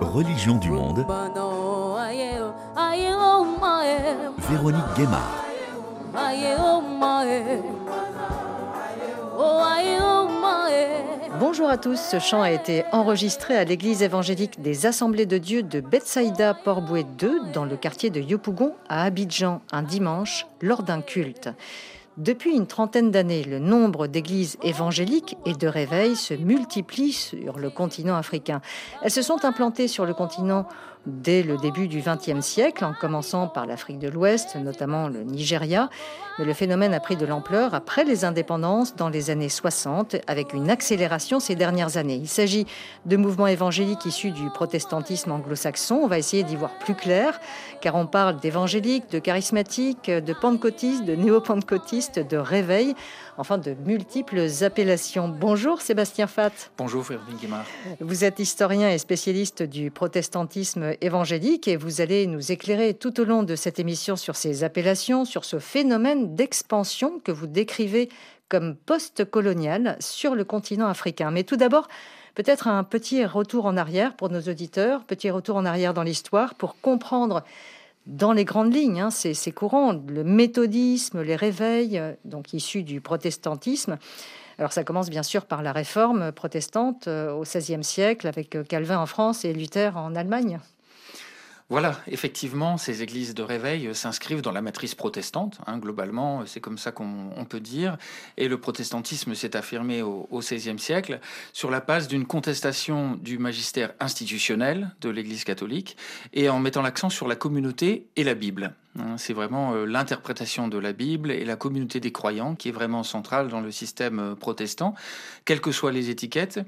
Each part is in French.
Religion du monde. Véronique Guémard. Bonjour à tous, ce chant a été enregistré à l'église évangélique des Assemblées de Dieu de Betsaïda Port-Bouet 2 dans le quartier de Yopougon à Abidjan un dimanche lors d'un culte. Depuis une trentaine d'années, le nombre d'églises évangéliques et de réveils se multiplie sur le continent africain. Elles se sont implantées sur le continent dès le début du XXe siècle, en commençant par l'Afrique de l'Ouest, notamment le Nigeria. Mais le phénomène a pris de l'ampleur après les indépendances dans les années 60, avec une accélération ces dernières années. Il s'agit de mouvements évangéliques issus du protestantisme anglo-saxon. On va essayer d'y voir plus clair, car on parle d'évangéliques, de charismatiques, de pentecôtistes, de néo-pentecôtistes, de réveil enfin de multiples appellations. Bonjour Sébastien Fat. Bonjour Frédéric Guimard. Vous êtes historien et spécialiste du protestantisme évangélique et vous allez nous éclairer tout au long de cette émission sur ces appellations, sur ce phénomène d'expansion que vous décrivez comme post-colonial sur le continent africain. Mais tout d'abord, peut-être un petit retour en arrière pour nos auditeurs, petit retour en arrière dans l'histoire pour comprendre dans les grandes lignes, hein, c'est courant, le méthodisme, les réveils, euh, donc issus du protestantisme. Alors ça commence bien sûr par la réforme protestante euh, au XVIe siècle avec euh, Calvin en France et Luther en Allemagne. Voilà, effectivement, ces églises de réveil s'inscrivent dans la matrice protestante, hein, globalement, c'est comme ça qu'on peut dire, et le protestantisme s'est affirmé au, XVIe siècle sur la base d'une contestation du magistère institutionnel de l'Église catholique et en mettant l'accent sur la communauté et la Bible. Hein, c'est vraiment euh, l'interprétation de la Bible et la communauté des croyants qui est vraiment centrale dans le système euh, protestant, quelles que soient les étiquettes,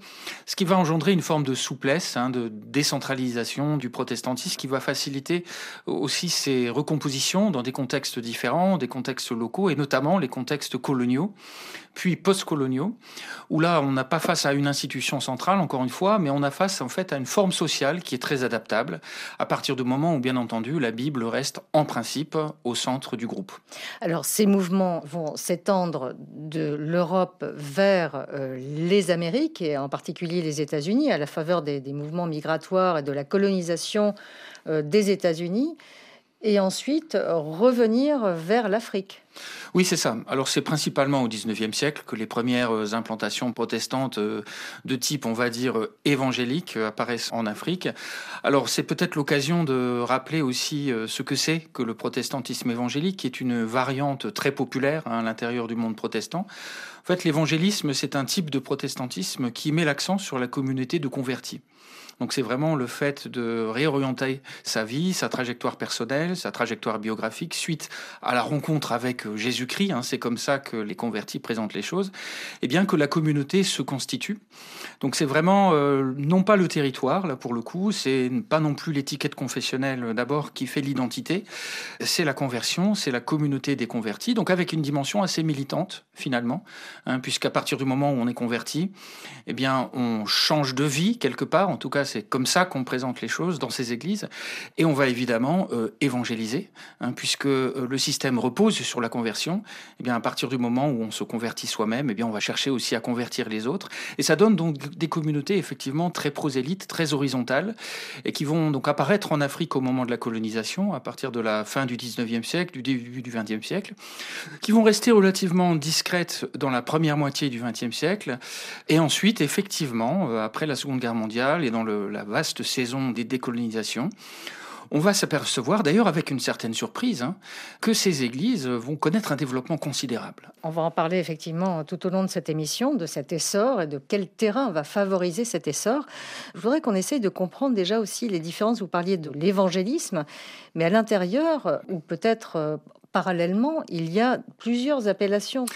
ce qui va engendrer une forme de souplesse, hein, de décentralisation du protestantisme qui va faciliter aussi ces recompositions dans des contextes différents, des contextes locaux et notamment les contextes coloniaux puis post-coloniaux, où là, on n'a pas face à une institution centrale, encore une fois, mais on a face en fait à une forme sociale qui est très adaptable, à partir du moment où, bien entendu, la Bible reste en principe au centre du groupe. Alors, ces mouvements vont s'étendre de l'Europe vers euh, les Amériques, et en particulier les États-Unis, à la faveur des, mouvements migratoires et de la colonisation euh, des États-Unis et ensuite revenir vers l'Afrique. Oui, c'est ça. Alors c'est principalement au XIXe siècle que les premières euh, implantations protestantes euh, de type, on va dire, euh, évangélique apparaissent en Afrique. Alors c'est peut-être l'occasion de rappeler aussi ce que c'est que le protestantisme évangélique, qui est une variante très populaire hein, à l'intérieur du monde protestant. Fait, l'évangélisme, c'est un type de protestantisme qui met l'accent sur la communauté de convertis. Donc c'est vraiment le fait de réorienter sa vie, sa trajectoire personnelle, sa trajectoire biographique suite à la rencontre avec euh, Jésus-Christ. Hein, c'est comme ça que les convertis présentent les choses. Et bien que la communauté se constitue. Donc c'est vraiment euh, non pas le territoire là pour le coup, c'est pas non plus l'étiquette confessionnelle euh, d'abord qui fait l'identité. C'est la conversion, c'est la communauté des convertis. Donc avec une dimension assez militante finalement, hein, puisqu'à partir du moment où on est converti, eh bien on change de vie quelque part. En tout cas c'est comme ça qu'on présente les choses dans ces églises. Et on va évidemment euh, évangéliser, hein, puisque euh, le système repose sur la conversion. Eh bien, à partir du moment où on se convertit soi-même, eh bien, on va chercher aussi à convertir les autres. Et ça donne donc des communautés effectivement très prosélytes, très horizontales, et qui vont donc apparaître en Afrique au moment de la colonisation, à partir de la fin du 19e siècle, du début du 20e siècle, qui vont rester relativement discrètes dans la première moitié du 20e siècle, et ensuite, effectivement, euh, après la Seconde Guerre mondiale et dans la vaste saison des décolonisations, on va s'apercevoir, d'ailleurs avec une certaine surprise, hein, que ces églises vont connaître un développement considérable. On va en parler effectivement tout au long de cette émission, de cet essor et de quel terrain va favoriser cet essor. Je voudrais qu'on essaye de comprendre déjà aussi les différences. Vous parliez de l'évangélisme, mais à l'intérieur, ou peut-être euh, parallèlement, il y a plusieurs appellations.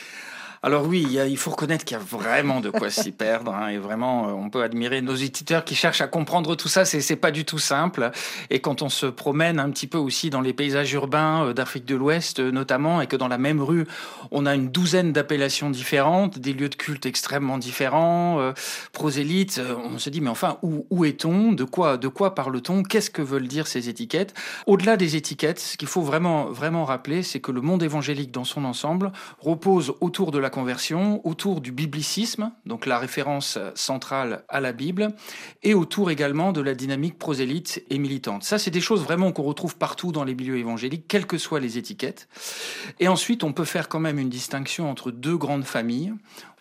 Alors oui, il, faut reconnaître qu'il y a vraiment de quoi s'y perdre. Hein, et vraiment, euh, on peut admirer nos éditeurs qui cherchent à comprendre tout ça. C'est pas du tout simple. Et quand on se promène un petit peu aussi dans les paysages urbains euh, d'Afrique de l'Ouest, euh, notamment, et que dans la même rue, on a une douzaine d'appellations différentes, des lieux de culte extrêmement différents, prosélytes, on se dit mais enfin où, où est-on? De quoi de quoi parle-t-on? Qu'est-ce que veulent dire ces étiquettes? Au-delà des étiquettes, ce qu'il faut vraiment vraiment rappeler, c'est que le monde évangélique dans son ensemble repose autour de la conversion, autour du biblicisme, donc la référence centrale à la Bible, et autour également de la dynamique prosélyte et militante. Ça, c'est des choses vraiment qu'on retrouve partout dans les milieux évangéliques, quelles que soient les étiquettes. Et ensuite, on peut faire quand même une distinction entre deux grandes familles.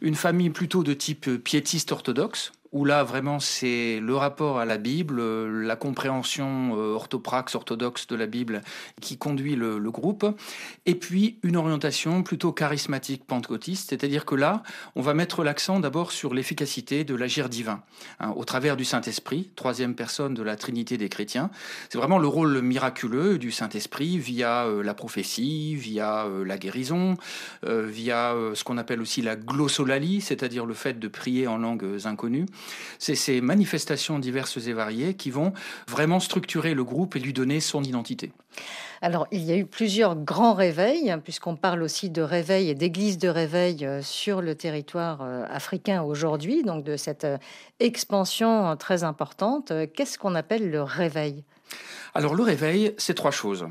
Une famille plutôt de type piétiste orthodoxe, où là vraiment c'est le rapport à la Bible, euh, la compréhension euh, orthopraxe, orthodoxe de la Bible qui conduit le, groupe, et puis une orientation plutôt charismatique pentecôtiste, c'est-à-dire que là on va mettre l'accent d'abord sur l'efficacité de l'agir divin, hein, au travers du Saint-Esprit, troisième personne de la Trinité des chrétiens. C'est vraiment le rôle miraculeux du Saint-Esprit via euh, la prophétie, via la guérison, via ce qu'on appelle aussi la glossolalie, c'est-à-dire le fait de prier en langues inconnues. C'est ces manifestations diverses et variées qui vont vraiment structurer le groupe et lui donner son identité. Alors, il y a eu plusieurs grands réveils, hein, puisqu'on parle aussi de réveil et d'église de réveil euh, sur le territoire euh, africain aujourd'hui, donc de cette euh, expansion très importante. Qu'est-ce qu'on appelle le réveil? Alors le réveil, c'est trois choses.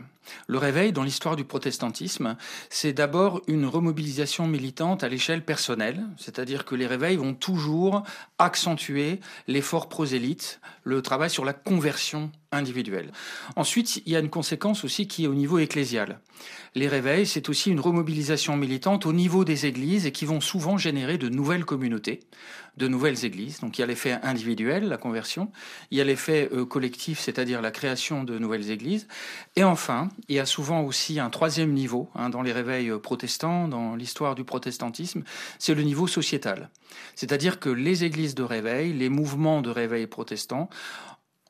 Le réveil, dans l'histoire du protestantisme, c'est d'abord une remobilisation militante à l'échelle personnelle, c'est-à-dire que les réveils vont toujours accentuer l'effort prosélyte, le travail sur la conversion individuelle. Ensuite, il y a une conséquence aussi qui est au niveau ecclésial. Les réveils, c'est aussi une remobilisation militante au niveau des églises et qui vont souvent générer de nouvelles communautés, de nouvelles églises. Donc il y a l'effet individuel, la conversion, il y a l'effet euh, collectif, c'est-à-dire la création de nouvelles églises. Et enfin, il y a souvent aussi un troisième niveau hein, dans les réveils euh, protestants, dans l'histoire du protestantisme, c'est le niveau sociétal. C'est-à-dire que les églises de réveil, les mouvements de réveil protestants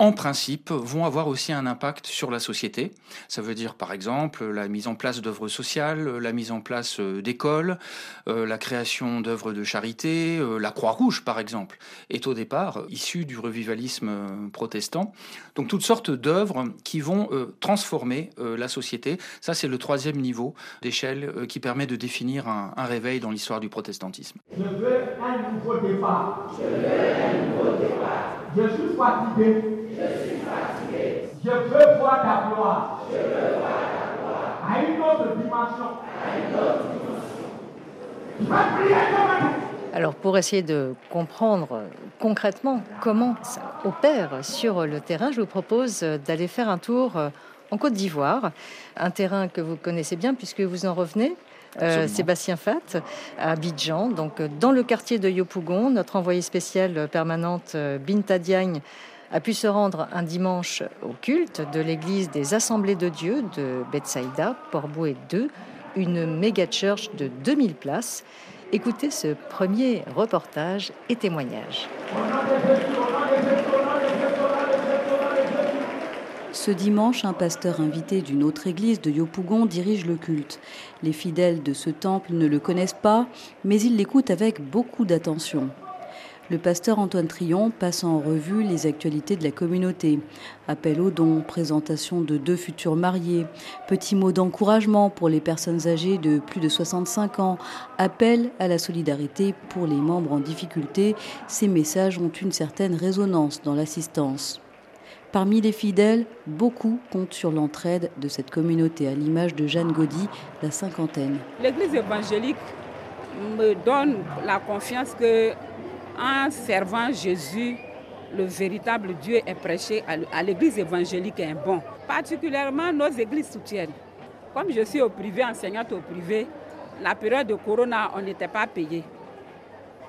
en principe, vont avoir aussi un impact sur la société. Ça veut dire, par exemple, la mise en place d'œuvres sociales, la mise en place euh, d'écoles, euh, la création d'œuvres de charité. Euh, la Croix-Rouge, par exemple, est au départ issue du revivalisme protestant. Donc, toutes sortes d'œuvres qui vont transformer la société. Ça, c'est le troisième niveau d'échelle qui permet de définir un, un réveil dans l'histoire du protestantisme. Je veux un nouveau départ. Je veux un nouveau départ. Je suis fatigué. Je suis fatigué. Je veux voir ta gloire. Je veux voir ta gloire. À une autre dimension. À une autre dimension. Je vais prier alors pour essayer de comprendre concrètement comment ça opère sur le terrain, je vous propose d'aller faire un tour en Côte d'Ivoire, un terrain que vous connaissez bien puisque vous en revenez. Euh, Sébastien Fat, à Abidjan, donc dans le quartier de Yopougon. Notre envoyé spécial permanente Binta Diagne a pu se rendre un dimanche au culte de l'église des Assemblées de Dieu de Bethsaïda, Port-Bouet 2, une méga church de 2000 places. Écoutez ce premier reportage et témoignage. Ce dimanche, un pasteur invité d'une autre église de Yopougon dirige le culte. Les fidèles de ce temple ne le connaissent pas, mais ils l'écoutent avec beaucoup d'attention. Le pasteur Antoine Trion passe en revue les actualités de la communauté. Appel aux dons, présentation de deux futurs mariés, petits mots d'encouragement pour les personnes âgées de plus de 65 ans, appel à la solidarité pour les membres en difficulté. Ces messages ont une certaine résonance dans l'assistance. Parmi les fidèles, beaucoup comptent sur l'entraide de cette communauté, à l'image de Jeanne Gaudy, la cinquantaine. L'Église évangélique me donne la confiance que en servant Jésus, le véritable Dieu est prêché à l'église évangélique est bon. Particulièrement nos églises soutiennent. Comme je suis au privé, enseignante au privé, la période de Corona, on n'était pas payé.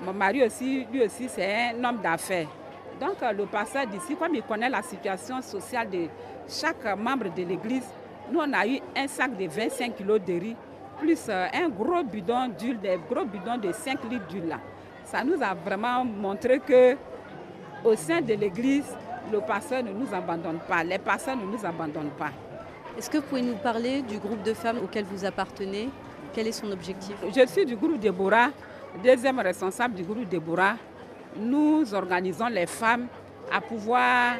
Mon mari aussi, lui aussi, c'est un homme d'affaires. Donc le pasteur d'ici, comme il connaît la situation sociale de chaque membre de l'église, nous on a eu un sac de 25 kilos de riz, plus euh, un gros bidon d'huile, des gros bidons de 5 litres d'huile là ça nous a vraiment montré que au sein de l'Église, le pasteur ne nous abandonne pas, les pasteurs ne nous abandonnent pas. Est-ce que vous pouvez nous parler du groupe de femmes auquel vous appartenez? Quel est son objectif? Je suis du groupe Déborah, deuxième responsable du groupe Déborah. Nous organisons les femmes à pouvoir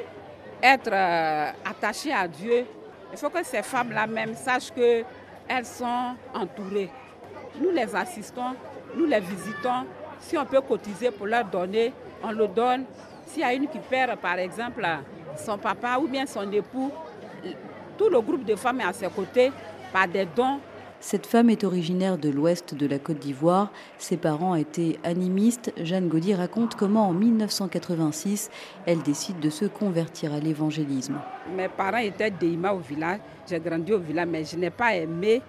être euh, attachées à Dieu. Il faut que ces femmes-là même sachent qu'elles sont entourées. Nous les assistons, nous les visitons, si on peut cotiser pour leur donner, on le donne. S'il y a une qui perd, par exemple, son papa ou bien son époux, tout le groupe de femmes est à ses côtés par des dons Cette femme est originaire de l'ouest de la Côte d'Ivoire. Ses parents étaient animistes. Jeanne Gaudy raconte comment en 1986, elle décide de se convertir à l'évangélisme. Mes parents étaient d'Ima au village. J'ai grandi au village, mais je n'ai pas aimé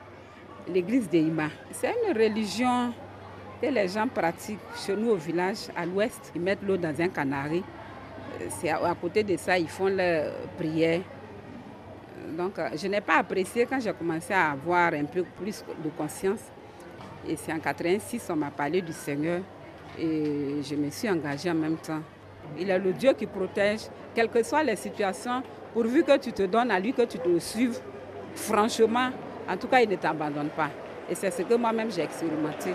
l'église d'Ima. C'est une religion les gens pratiquent chez nous au village, à l'ouest. Ils mettent l'eau dans un canari. C'est à côté de ça, ils font leur prière. Donc, euh, je n'ai pas apprécié quand j'ai commencé à avoir un peu plus de conscience. Et c'est en 86, on m'a parlé du Seigneur et je me suis engagée en même temps. Il est le Dieu qui protège, quelles que soient les situations, pourvu que tu te donnes à lui, que tu te suives. Franchement, en tout cas, il ne t'abandonne pas. Et c'est ce que moi-même j'ai expérimenté.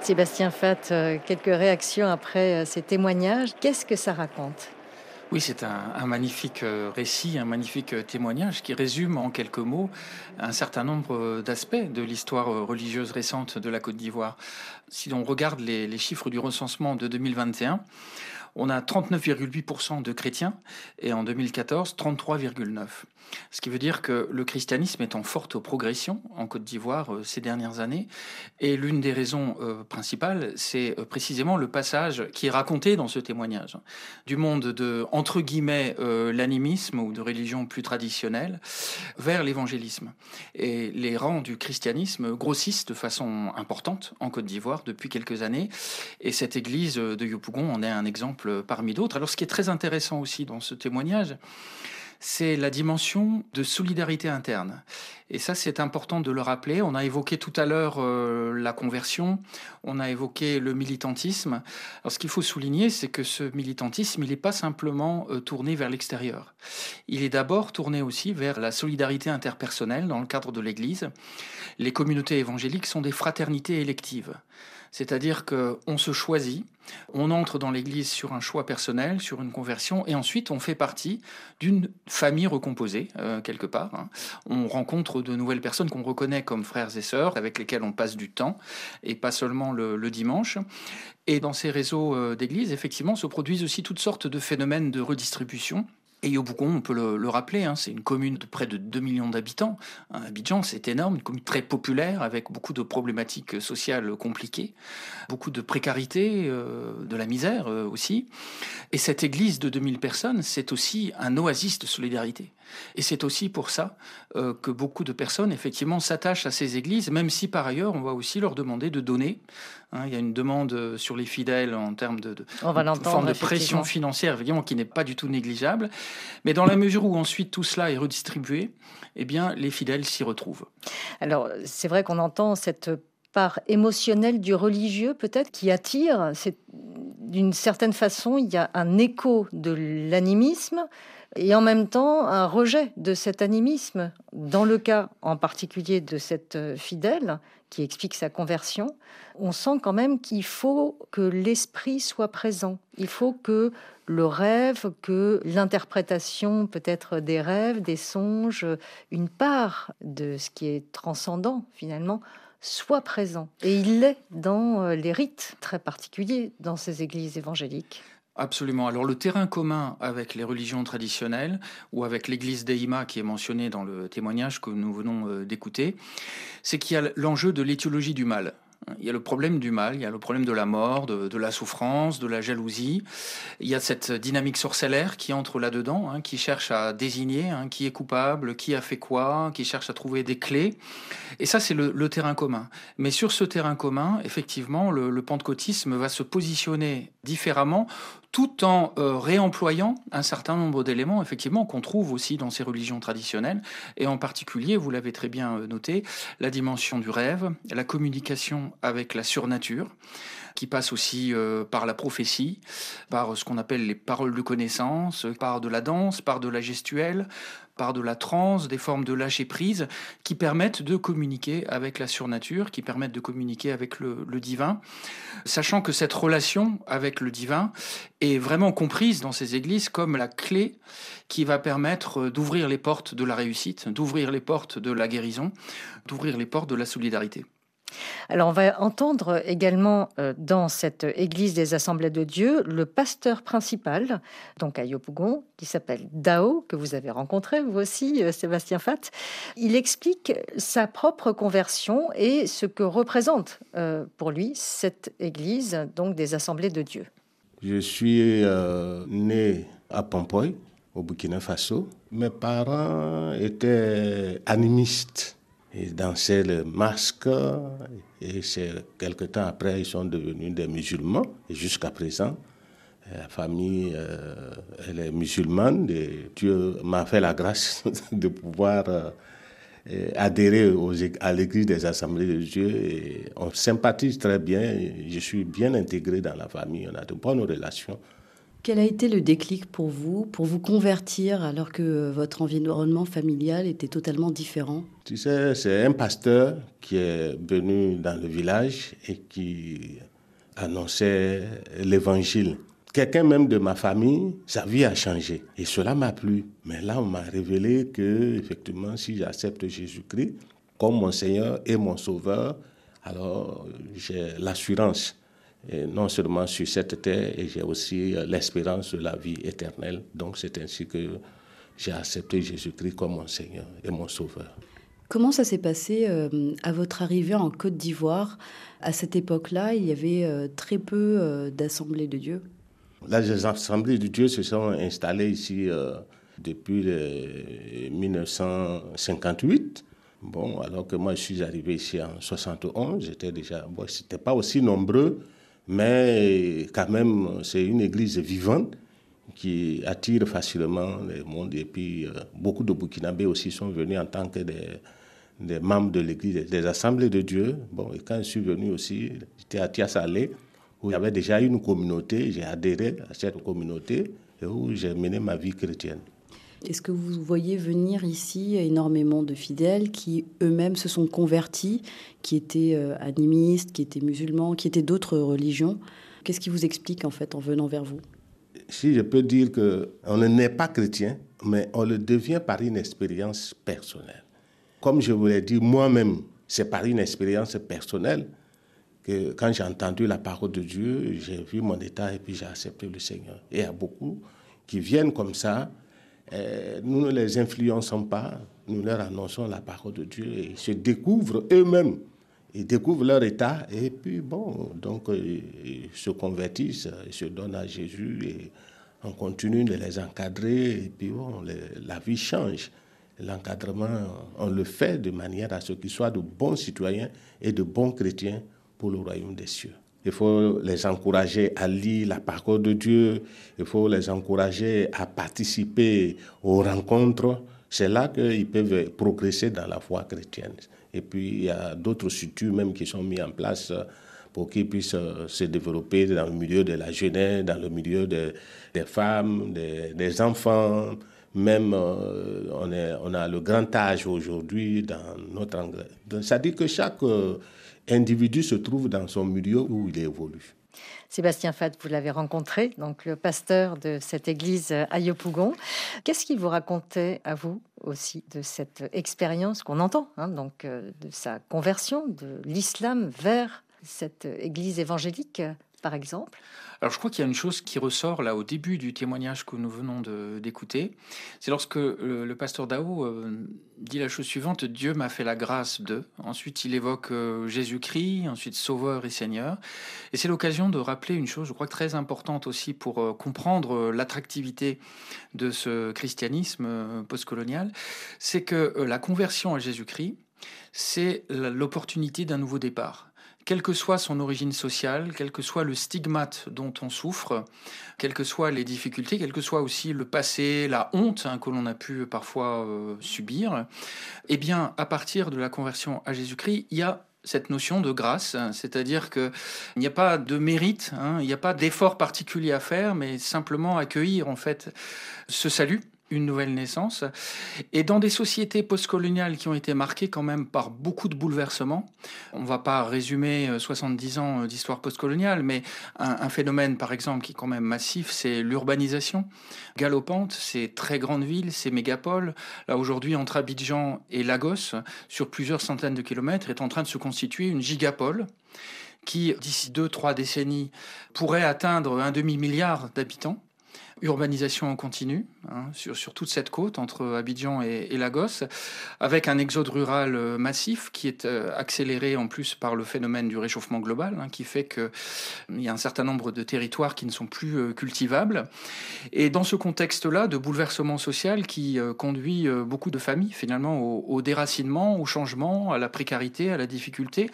Sébastien Fatt, euh, quelques réactions après euh, ces témoignages. Qu'est-ce que ça raconte? Oui, c'est un, magnifique euh, récit, un magnifique témoignage qui résume en quelques mots un certain nombre d'aspects de l'histoire religieuse récente de la Côte d'Ivoire. Si on regarde les, les chiffres du recensement de 2021, on a 39,8% de chrétiens et en 2014, 33,9%. Ce qui veut dire que le christianisme est en forte progression en Côte d'Ivoire euh, ces dernières années. Et l'une des raisons euh, principales, c'est euh, précisément le passage qui est raconté dans ce témoignage du monde de, entre guillemets, l'animisme ou de religion plus traditionnelle vers l'évangélisme. Et les rangs du christianisme grossissent de façon importante en Côte d'Ivoire depuis quelques années. Et cette église de Yopougon en est un exemple parmi d'autres. Alors ce qui est très intéressant aussi dans ce témoignage, c'est la dimension de solidarité interne. Et ça, c'est important de le rappeler. On a évoqué tout à l'heure euh, la conversion, on a évoqué le militantisme. Alors, ce qu'il faut souligner, c'est que ce militantisme, il n'est pas simplement euh, tourné vers l'extérieur. Il est d'abord tourné aussi vers la solidarité interpersonnelle dans le cadre de l'Église. Les communautés évangéliques sont des fraternités électives. C'est-à-dire qu'on se choisit, on entre dans l'Église sur un choix personnel, sur une conversion, et ensuite on fait partie d'une famille recomposée, euh, quelque part. Hein. On rencontre de nouvelles personnes qu'on reconnaît comme frères et sœurs, avec lesquels on passe du temps, et pas seulement le, dimanche. Et dans ces réseaux euh, d'églises, effectivement, se produisent aussi toutes sortes de phénomènes de redistribution et Yopougon, on peut le, rappeler, hein, c'est une commune de près de 2 millions d'habitants. Abidjan, c'est énorme, une commune très populaire avec beaucoup de problématiques sociales compliquées, beaucoup de précarité, euh, de la misère euh, aussi. Et cette église de 2000 personnes, c'est aussi un oasis de solidarité. Et c'est aussi pour ça euh, que beaucoup de personnes, effectivement, s'attachent à ces églises, même si par ailleurs, on va aussi leur demander de donner. Hein, il y a une demande sur les fidèles en termes de, de, forme de pression financière, évidemment, qui n'est pas du tout négligeable. Mais dans la mesure où ensuite tout cela est redistribué, eh bien, les fidèles s'y retrouvent. Alors, c'est vrai qu'on entend cette part émotionnelle du religieux, peut-être, qui attire. C'est d'une certaine façon, il y a un écho de l'animisme et en même temps un rejet de cet animisme. Dans le cas en particulier de cette fidèle qui explique sa conversion, on sent quand même qu'il faut que l'esprit soit présent. Il faut que le rêve, que l'interprétation peut-être des rêves, des songes, une part de ce qui est transcendant finalement, soit présent. Et il l'est dans euh, les rites très particuliers dans ces églises évangéliques. Absolument. Alors le terrain commun avec les religions traditionnelles ou avec l'église d'Eima qui est mentionnée dans le témoignage que nous venons euh, d'écouter, c'est qu'il y a l'enjeu de l'éthiologie du mal. Il y a le problème du mal, il y a le problème de la mort, de, la souffrance, de la jalousie. Il y a cette dynamique sorcellaire qui entre là-dedans, hein, qui cherche à désigner hein, qui est coupable, qui a fait quoi, qui cherche à trouver des clés. Et ça, c'est le, terrain commun. Mais sur ce terrain commun, effectivement, le, le pentecôtisme va se positionner différemment tout en euh, réemployant un certain nombre d'éléments, effectivement, qu'on trouve aussi dans ces religions traditionnelles, et en particulier, vous l'avez très bien euh, noté, la dimension du rêve, la communication avec la surnature, qui passe aussi euh, par la prophétie, par ce qu'on appelle les paroles de connaissance, par de la danse, par de la gestuelle, par de la transe, des formes de lâcher prise qui permettent de communiquer avec la surnature, qui permettent de communiquer avec le, divin, sachant que cette relation avec le divin est vraiment comprise dans ces églises comme la clé qui va permettre d'ouvrir les portes de la réussite, d'ouvrir les portes de la guérison, d'ouvrir les portes de la solidarité. Alors on va entendre également euh, dans cette église des Assemblées de Dieu le pasteur principal, donc à Yopougon, qui s'appelle Dao, que vous avez rencontré vous aussi, euh, Sébastien Fat. Il explique sa propre conversion et ce que représente euh, pour lui cette église donc des Assemblées de Dieu. Je suis né à Pompoy, au Burkina Faso. Mes parents étaient animistes. Ils dansaient le masque et quelque temps après ils sont devenus des musulmans. Et jusqu'à présent la famille euh, elle est musulmane. Dieu m'a fait la grâce de pouvoir euh, adhérer aux, à l'église des assemblées de Dieu. On sympathise très bien. Je suis bien intégré dans la famille. On a de bonnes relations quel a été le déclic pour vous, pour vous convertir alors que votre environnement familial était totalement différent? Tu sais, c'est un pasteur qui est venu dans le village et qui annonçait l'évangile. Quelqu'un même de ma famille, sa vie a changé et cela m'a plu. Mais là, on m'a révélé que effectivement, si j'accepte Jésus-Christ comme mon Seigneur et mon Sauveur, alors j'ai l'assurance et non seulement sur cette terre, et j'ai aussi euh, l'espérance de la vie éternelle. Donc c'est ainsi que j'ai accepté Jésus-Christ comme mon Seigneur et mon Sauveur. Comment ça s'est passé euh, à votre arrivée en Côte d'Ivoire? À cette époque-là, il y avait euh, très peu d'assemblées de Dieu. Les assemblées de Dieu se sont installées ici depuis 1958. Bon, alors que moi je suis arrivé ici en 71, j'étais déjà, bon, c'était pas aussi nombreux, mais quand même, c'est une église vivante qui attire facilement le monde. Et puis, euh, beaucoup de Burkinabés aussi sont venus en tant que des, membres de l'église, des assemblées de Dieu. Bon, et quand je suis venu aussi, j'étais à Tiasalé, où il y avait déjà une communauté. J'ai adhéré à cette communauté et où j'ai mené ma vie chrétienne. Est-ce que vous voyez venir ici énormément de fidèles qui eux-mêmes se sont convertis, qui étaient euh, animistes, qui étaient musulmans, qui étaient d'autres religions? Qu'est-ce qui vous explique en fait en venant vers vous? Si je peux dire qu'on ne naît pas chrétien, mais on le devient par une expérience personnelle. Comme je vous l'ai dit, moi-même, c'est par une expérience personnelle que quand j'ai entendu la parole de Dieu, j'ai vu mon état et puis j'ai accepté le Seigneur. Et il y a beaucoup qui viennent comme ça euh, nous ne les influençons pas, nous leur annonçons la parole de Dieu et ils se découvrent eux-mêmes. Ils découvrent leur état et puis bon, donc euh, ils se convertissent, ils se donnent à Jésus et on continue de les encadrer et puis bon, la vie change. L'encadrement, on le fait de manière à ce qu'ils soient de bons citoyens et de bons chrétiens pour le royaume des cieux. Il faut les encourager à lire la parole de Dieu. Il faut les encourager à participer aux rencontres. C'est là qu'ils peuvent progresser dans la foi chrétienne. Et puis, il y a d'autres structures même qui sont mises en place pour qu'ils puissent se développer dans le milieu de la jeunesse, dans le milieu des femmes, des, enfants. Même, euh, on, a le grand âge aujourd'hui dans notre anglais. Ça dit que chaque euh, individu se trouve dans son milieu où il évolue. Sébastien Fat, vous l'avez rencontré, donc le pasteur de cette église à Yopougon. Qu'est-ce qu'il vous racontait à vous aussi de cette expérience qu'on entend, hein, donc euh, de sa conversion de l'islam vers cette église évangélique, par exemple alors je crois qu'il y a une chose qui ressort là au début du témoignage que nous venons d'écouter. C'est lorsque le, pasteur Dao euh, dit la chose suivante, Dieu m'a fait la grâce de. Ensuite il évoque euh, Jésus-Christ, ensuite Sauveur et Seigneur. Et c'est l'occasion de rappeler une chose, je crois, très importante aussi pour euh, comprendre l'attractivité de ce christianisme postcolonial, c'est que la conversion à Jésus-Christ, c'est l'opportunité d'un nouveau départ quelle que soit son origine sociale, quel que soit le stigmate dont on souffre, quelles que soient les difficultés, quel que soit aussi le passé, la honte hein, que l'on a pu parfois euh, subir, eh bien, à partir de la conversion à Jésus-Christ, il y a cette notion de grâce, c'est-à-dire qu'il n'y a pas de mérite, hein, il n'y a pas d'effort particulier à faire, mais simplement accueillir en fait ce salut une nouvelle naissance. Et dans des sociétés postcoloniales qui ont été marquées quand même par beaucoup de bouleversements, on ne va pas résumer 70 euh, ans d'histoire postcoloniale, mais un, phénomène par exemple qui est quand même massif, c'est l'urbanisation galopante, ces très grandes villes, ces mégapoles. Là aujourd'hui, entre Abidjan et Lagos, sur plusieurs centaines de kilomètres, est en train de se constituer une gigapole qui, d'ici deux, trois décennies, pourrait atteindre un demi-milliard d'habitants urbanisation en continu hein, sur, toute cette côte entre Abidjan et, Lagos, avec un exode rural euh, massif qui est euh, accéléré en plus par le phénomène du réchauffement global, hein, qui fait qu'il y a un certain nombre de territoires qui ne sont plus euh, cultivables. Et dans ce contexte-là de bouleversement social qui conduit beaucoup de familles finalement au déracinement, au changement, à la précarité, à la difficulté,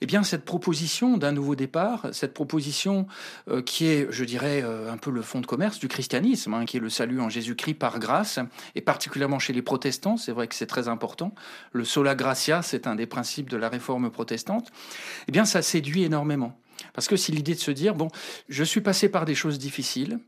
eh bien, cette proposition d'un nouveau départ, cette proposition euh, qui est, je dirais, euh, un peu le fond de commerce du christianisme, hein, qui est le salut en Jésus-Christ par grâce, et particulièrement chez les protestants, c'est vrai que c'est très important. Le sola gratia, c'est un des principes de la réforme protestante. Eh bien, ça séduit énormément. Parce que c'est l'idée de se dire, bon, je suis passé par des choses difficiles,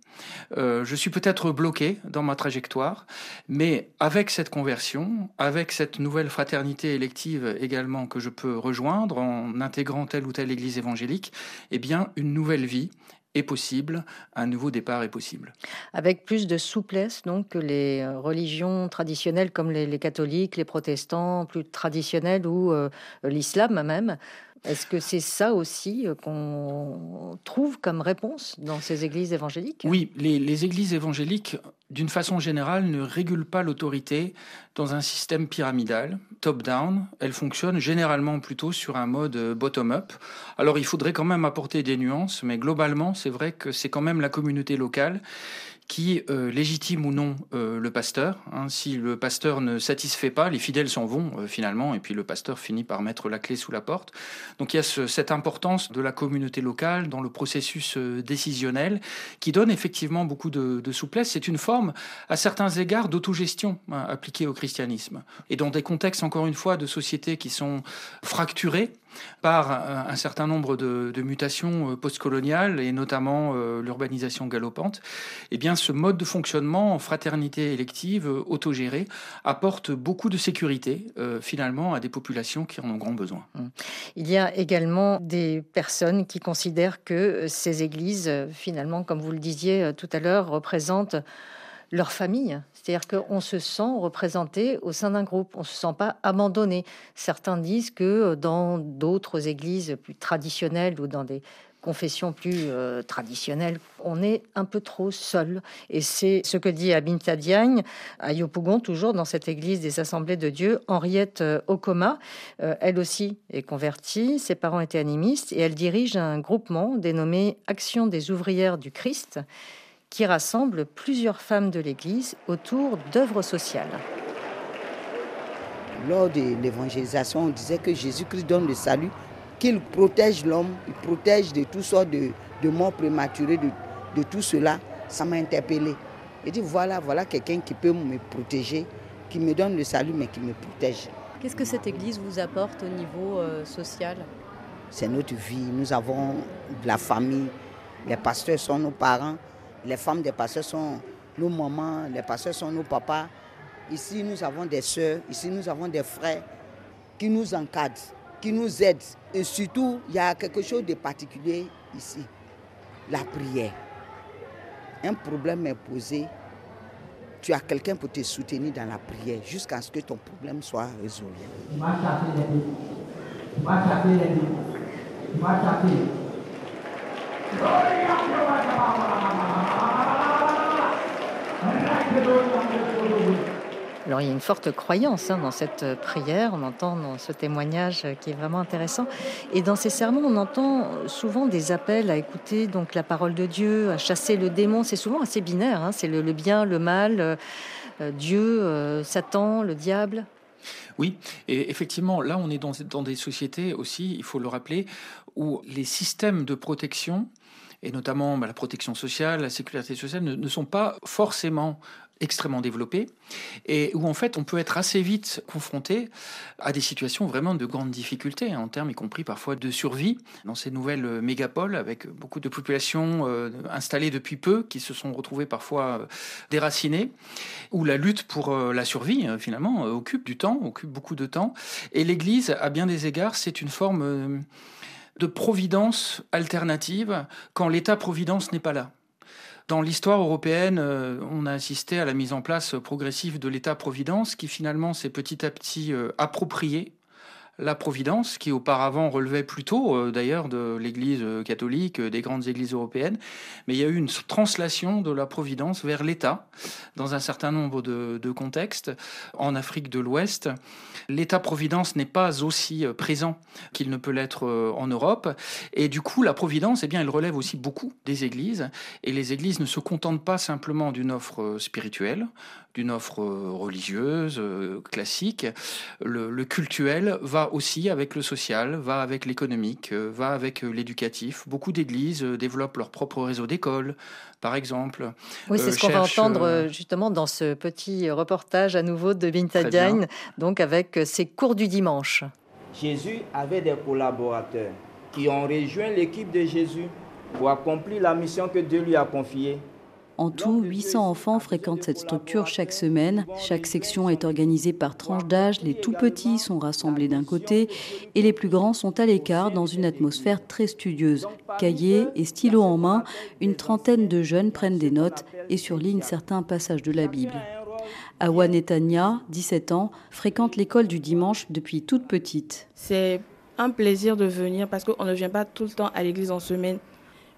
euh, je suis peut-être bloqué dans ma trajectoire, mais avec cette conversion, avec cette nouvelle fraternité élective également que je peux rejoindre en intégrant telle ou telle église évangélique, eh bien, une nouvelle vie est possible, un nouveau départ est possible. Avec plus de souplesse donc que les euh, religions traditionnelles comme les, catholiques, les protestants plus traditionnels ou euh, l'islam même est-ce que c'est ça aussi euh, qu'on trouve comme réponse dans ces églises évangéliques? Oui, les, églises évangéliques, d'une façon générale, ne régulent pas l'autorité dans un système pyramidal, top-down. Elles fonctionnent généralement plutôt sur un mode euh, bottom-up. Alors il faudrait quand même apporter des nuances, mais globalement, c'est vrai que c'est quand même la communauté locale qui euh, légitime ou non euh, le pasteur. Hein. Si le pasteur ne satisfait pas, les fidèles s'en vont euh, finalement, et puis le pasteur finit par mettre la clé sous la porte. Donc il y a cette importance de la communauté locale dans le processus décisionnel qui donne effectivement beaucoup de, souplesse. C'est une forme, à certains égards, d'autogestion hein, appliquée au christianisme. Et dans des contextes, encore une fois, de sociétés qui sont fracturées, par un certain nombre de, mutations euh, postcoloniales et notamment euh, l'urbanisation galopante, eh bien ce mode de fonctionnement en fraternité élective euh, autogérée apporte beaucoup de sécurité finalement à des populations qui en ont grand besoin. Hum. Il y a également des personnes qui considèrent que ces églises, finalement, comme vous le disiez tout à l'heure, représentent leur famille. C'est-à-dire qu'on se sent représenté au sein d'un groupe, on ne se sent pas abandonné. Certains disent que dans d'autres églises plus traditionnelles ou dans des confessions plus euh, traditionnelles, on est un peu trop seul. Et c'est ce que dit Abinta Diagne à Yopougon, toujours dans cette église des Assemblées de Dieu, Henriette euh, Okoma. Euh, elle aussi est convertie, ses parents étaient animistes, et elle dirige un groupement dénommé Action des ouvrières du Christ qui rassemble plusieurs femmes de l'Église autour d'œuvres sociales. Lors de l'évangélisation, on disait que Jésus-Christ donne le salut, qu'il protège l'homme, il protège de toutes sortes de, de morts prématurées, de, de tout cela. Ça m'a interpellé. Et dit voilà, voilà quelqu'un qui peut me protéger, qui me donne le salut, mais qui me protège. Qu'est-ce que cette Église vous apporte au niveau euh, social? C'est notre vie. Nous avons de la famille. Les pasteurs sont nos parents. Les femmes des pasteurs sont nos mamans, les pasteurs sont nos papas. Ici, nous avons des soeurs, ici, nous avons des frères qui nous encadrent, qui nous aident. Et surtout, il y a quelque chose de particulier ici, la prière. Un problème est posé, tu as quelqu'un pour te soutenir dans la prière jusqu'à ce que ton problème soit résolu. Alors il y a une forte croyance hein, dans cette euh, prière, on entend dans ce témoignage euh, qui est vraiment intéressant. Et dans ces sermons, on entend souvent des appels à écouter donc la parole de Dieu, à chasser le démon. C'est souvent assez binaire, hein. c'est le, bien, le mal, euh, Dieu, Satan, le diable. Oui, et effectivement, là, on est dans, dans, des sociétés aussi, il faut le rappeler, où les systèmes de protection et notamment bah, la protection sociale, la sécurité sociale, ne, sont pas forcément extrêmement développée et où en fait on peut être assez vite confronté à des situations vraiment de grande difficulté hein, en termes y compris parfois de survie dans ces nouvelles mégapoles avec beaucoup de populations euh, installées depuis peu qui se sont retrouvées parfois euh, déracinées où la lutte pour euh, la survie finalement occupe du temps occupe beaucoup de temps. Et l'Église à bien des égards c'est une forme de providence alternative quand l'État-providence n'est pas là. Dans l'histoire européenne, euh, on a assisté à la mise en place progressive de l'État-providence qui finalement s'est petit à petit euh, approprié la Providence, qui auparavant relevait plutôt euh, d'ailleurs de l'Église catholique, des grandes églises européennes, mais il y a eu une translation de la Providence vers l'État dans un certain nombre de, contextes. En Afrique de l'Ouest, l'État-providence n'est pas aussi euh, présent qu'il ne peut l'être euh, en Europe, et du coup la Providence, eh bien, elle relève aussi beaucoup des églises, et les églises ne se contentent pas simplement d'une offre spirituelle, d'une offre religieuse classique. Le, le cultuel va aussi avec le social, va avec l'économique, euh, va avec euh, l'éducatif. Beaucoup d'églises euh, développent leur propre réseau d'écoles, par exemple. Oui, c'est ce qu'on va entendre justement dans ce petit reportage à nouveau de Vintadiane, donc avec ses cours du dimanche. Jésus avait des collaborateurs qui ont rejoint l'équipe de Jésus pour accomplir la mission que Dieu lui a confiée. En tout, 800 enfants fréquentent cette structure chaque semaine. Chaque section est organisée par tranche d'âge. Les tout petits sont rassemblés d'un côté et les plus grands sont à l'écart dans une atmosphère très studieuse. Cahiers et stylos en main, une trentaine de jeunes prennent des notes et surlignent certains passages de la Bible. Awa Netanya, 17 ans, fréquente l'école du dimanche depuis toute petite. C'est un plaisir de venir parce qu'on ne vient pas tout le temps à l'église en semaine.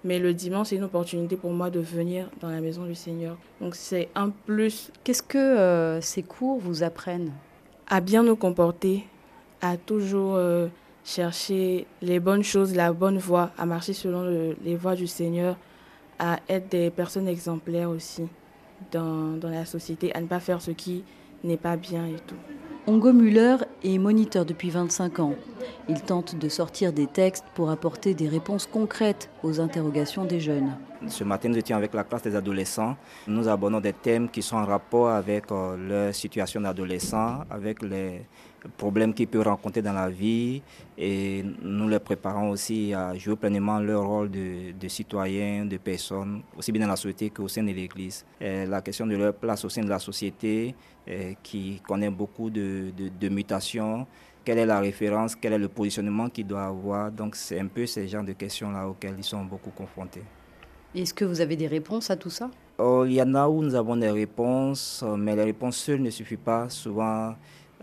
Mais le dimanche, c'est une opportunité pour moi de venir dans la maison du Seigneur. Donc c'est un plus. Qu'est-ce que euh, ces cours vous apprennent? À bien nous comporter, à toujours euh, chercher les bonnes choses, la bonne voie, à marcher selon les voies du Seigneur, à être des personnes exemplaires aussi dans, dans la société, à ne pas faire ce qui n'est pas bien et tout. Ongo Muller est moniteur depuis 25 ans. Il tente de sortir des textes pour apporter des réponses concrètes aux interrogations des jeunes. Ce matin, nous étions avec la classe des adolescents. Nous abordons des thèmes qui sont en rapport avec euh, leur situation d'adolescent, avec les problèmes qu'ils peuvent rencontrer dans la vie et nous les préparons aussi à jouer pleinement leur rôle de, de citoyens, de personnes, aussi bien dans la société qu'au sein de l'Église. La question de leur place au sein de la société, qui connaît beaucoup de, de, mutations, quelle est la référence, quel est le positionnement qu'ils doivent avoir. Donc c'est un peu ces genres de questions-là auxquelles ils sont beaucoup confrontés. Est-ce que vous avez des réponses à tout ça? Oh, Il y en a où nous avons des réponses, mais les réponses seules ne suffisent pas. Souvent,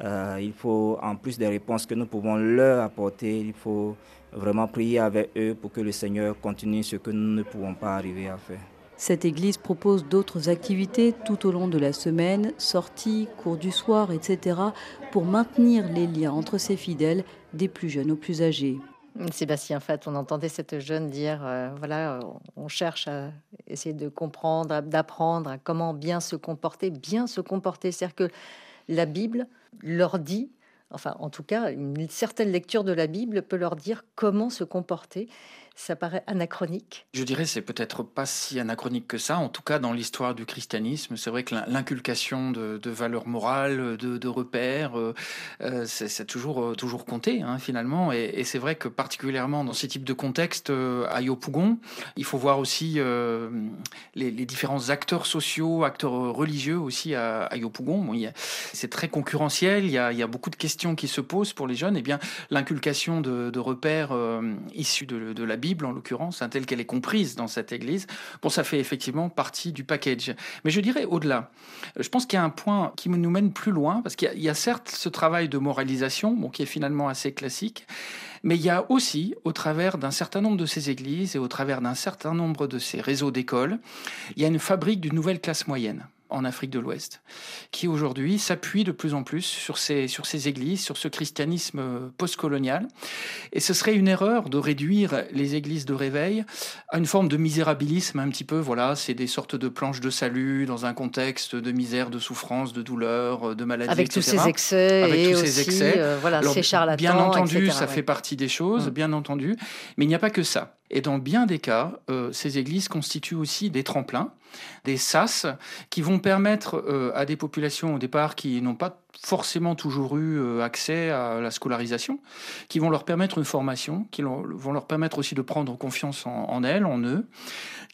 euh, il faut, en plus des réponses que nous pouvons leur apporter, il faut vraiment prier avec eux pour que le Seigneur continue ce que nous ne pouvons pas arriver à faire. Cette église propose d'autres activités tout au long de la semaine, sorties, cours du soir, etc., pour maintenir les liens entre ses fidèles, des plus jeunes aux plus âgés. Sébastien Fat, on entendait cette jeune dire euh, voilà, on cherche à essayer de comprendre, d'apprendre à comment bien se comporter, bien se comporter. C'est-à-dire que la Bible leur dit, enfin en tout cas, une certaine lecture de la Bible peut leur dire comment se comporter ça paraît anachronique Je dirais c'est peut-être pas si anachronique que ça. En tout cas, dans l'histoire du christianisme, c'est vrai que l'inculcation de, valeurs morales, de, repères, euh, euh, c'est toujours euh, toujours compté hein, finalement. Et, c'est vrai que particulièrement dans ces types de contextes à Yopougon, il faut voir aussi les, différents acteurs sociaux, acteurs religieux aussi à, à Yopougon. c'est très concurrentiel. Il y, a, beaucoup de questions qui se posent pour les jeunes. Et eh bien, l'inculcation de, repères issus de la Bible Bible en l'occurrence, hein, telle qu'elle est comprise dans cette Église, bon, ça fait effectivement partie du package. Mais je dirais au-delà. Je pense qu'il y a un point qui nous mène plus loin, parce qu'il y, a certes ce travail de moralisation, qui est finalement assez classique, mais il y a aussi, au travers d'un certain nombre de ces églises et au travers d'un certain nombre de ces réseaux d'écoles, il y a une fabrique d'une nouvelle classe moyenne en Afrique de l'Ouest, qui aujourd'hui s'appuie de plus en plus sur ces, sur ces églises, sur ce christianisme postcolonial. Et ce serait une erreur de réduire les églises de réveil à une forme de misérabilisme un petit peu. Voilà, c'est des sortes de planches de salut dans un contexte de misère, de souffrance, de douleur, de maladie, Avec tous ces excès Avec et tous aussi, ces excès. Euh, voilà, ces charlatans, Bien entendu, etc., ça fait partie des choses, mm. bien entendu. Mais il n'y a pas que ça. Et dans bien des cas, euh, ces églises constituent aussi des tremplins, des sas, qui vont permettre euh, à des populations au départ qui n'ont pas forcément toujours eu euh, accès à la scolarisation, qui vont leur permettre une formation, qui vont leur permettre aussi de prendre confiance en, elles, en eux,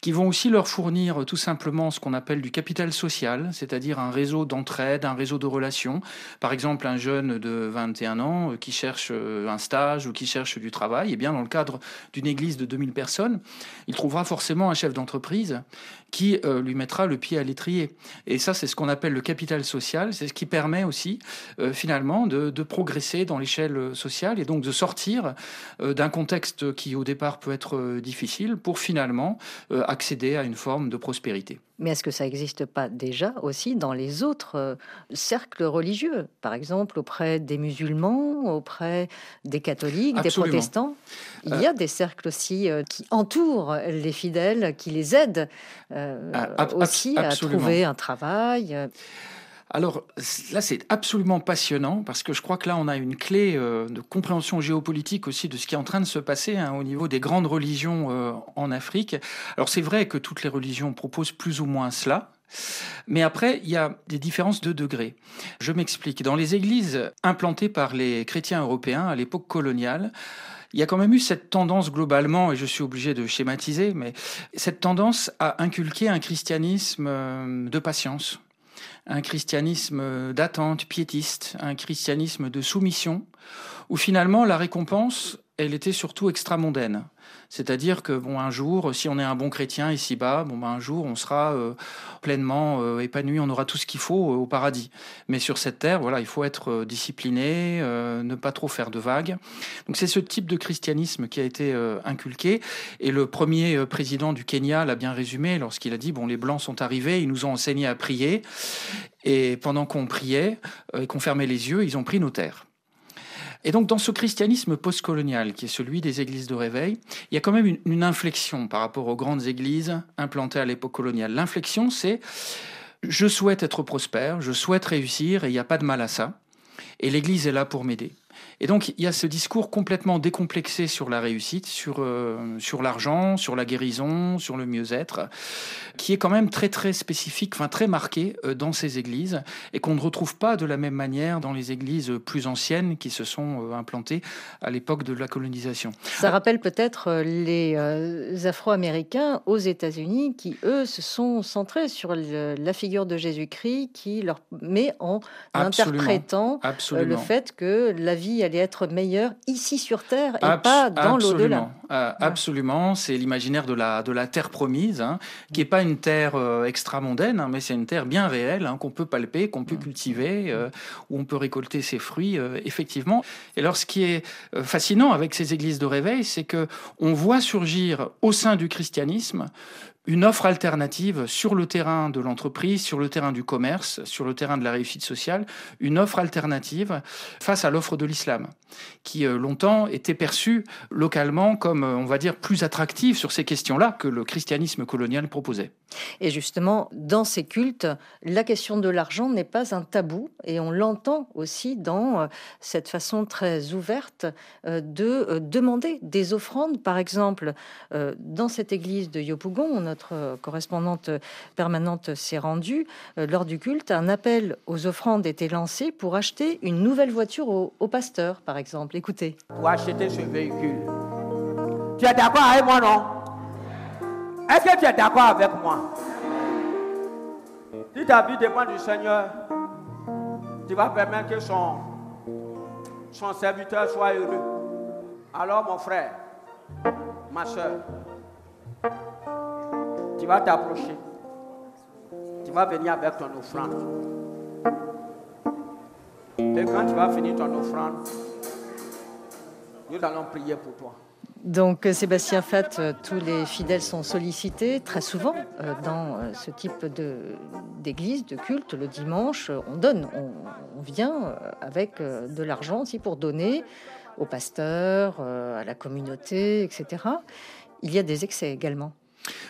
qui vont aussi leur fournir tout simplement ce qu'on appelle du capital social, c'est-à-dire un réseau d'entraide, un réseau de relations. Par exemple, un jeune de 21 ans euh, qui cherche euh, un stage ou qui cherche du travail, et eh bien dans le cadre d'une église de 2000 personnes, il trouvera forcément un chef d'entreprise qui lui mettra le pied à l'étrier. Et ça, c'est ce qu'on appelle le capital social, c'est ce qui permet aussi finalement de, de, progresser dans l'échelle sociale et donc de sortir d'un contexte qui au départ peut être difficile pour finalement accéder à une forme de prospérité. Mais est-ce que ça n'existe pas déjà aussi dans les autres euh, cercles religieux? Par exemple, auprès des musulmans, auprès des catholiques, des protestants? Il y a euh, des cercles aussi euh, qui entourent les fidèles, qui les aident aussi à trouver un travail. Alors là, c'est absolument passionnant parce que je crois que là, on a une clé euh, de compréhension géopolitique aussi de ce qui est en train de se passer hein, au niveau des grandes religions euh, en Afrique. Alors c'est vrai que toutes les religions proposent plus ou moins cela. Mais après, il y a des différences de degrés. Je m'explique. Dans les églises implantées par les chrétiens européens à l'époque coloniale, il y a quand même eu cette tendance globalement, et je suis obligé de schématiser, mais cette tendance à inculquer un christianisme euh, de patience, un christianisme d'attente piétiste, un christianisme de soumission, où finalement la récompense, elle était surtout extramondaine. C'est-à-dire que bon, un jour, si on est un bon chrétien ici-bas, bon, ben, un jour, on sera euh, pleinement euh, épanoui, on aura tout ce qu'il faut euh, au paradis. Mais sur cette terre, voilà, il faut être discipliné, ne pas trop faire de vagues. Donc c'est ce type de christianisme qui a été inculqué. Et le premier président du Kenya l'a bien résumé lorsqu'il a dit bon, les blancs sont arrivés, ils nous ont enseigné à prier, et pendant qu'on priait et qu'on fermait les yeux, ils ont pris nos terres. Et donc dans ce christianisme postcolonial, qui est celui des églises de réveil, il y a quand même une, inflexion par rapport aux grandes églises implantées à l'époque coloniale. L'inflexion, c'est je souhaite être prospère, je souhaite réussir, et il n'y a pas de mal à ça. Et l'Église est là pour m'aider. Et donc, il y a ce discours complètement décomplexé sur la réussite, sur, euh, sur l'argent, sur la guérison, sur le mieux-être, qui est quand même très, très spécifique, enfin très marqué euh, dans ces églises, et qu'on ne retrouve pas de la même manière dans les églises plus anciennes qui se sont euh, implantées à l'époque de la colonisation. Ça rappelle peut-être les Afro-Américains aux États-Unis qui, eux, se sont centrés sur la figure de Jésus-Christ, qui leur met en interprétant le fait que la vie allait être meilleure ici sur Terre et pas dans l'au-delà. Euh, absolument, c'est l'imaginaire de la, de la terre promise, hein, qui n'est pas une terre euh, extramondaine, hein, mais c'est une terre bien réelle, hein, qu'on peut palper, qu'on peut cultiver, euh, où on peut récolter ses fruits, effectivement. Et alors, ce qui est fascinant avec ces églises de réveil, c'est que on voit surgir au sein du christianisme une offre alternative sur le terrain de l'entreprise, sur le terrain du commerce, sur le terrain de la réussite sociale, une offre alternative face à l'offre de l'islam, qui euh, longtemps était perçue localement comme, euh, on va dire, plus attractive sur ces questions-là que le christianisme colonial proposait. Et justement, dans ces cultes, la question de l'argent n'est pas un tabou, et on l'entend aussi dans euh, cette façon très ouverte de demander des offrandes. Par exemple, dans cette église de Yopougon, on notre correspondante permanente s'est rendue, euh, lors du culte, un appel aux offrandes était lancé pour acheter une nouvelle voiture au, pasteur, par exemple. Écoutez. Pour acheter ce véhicule. Tu es d'accord avec moi, non? Est-ce que tu es d'accord avec moi? Si ta vie dépend du Seigneur, tu vas permettre que son, son serviteur soit heureux. Alors, mon frère, ma soeur, tu vas t'approcher. Tu vas venir avec ton offrande. Et quand tu vas finir ton offrande, nous allons prier pour toi. Donc Sébastien Fat, euh, tous les fidèles sont sollicités très souvent euh, dans euh, ce type d'église, de, culte. Le dimanche, on donne, on, vient avec de l'argent aussi pour donner aux pasteurs, à la communauté, etc. Il y a des excès également.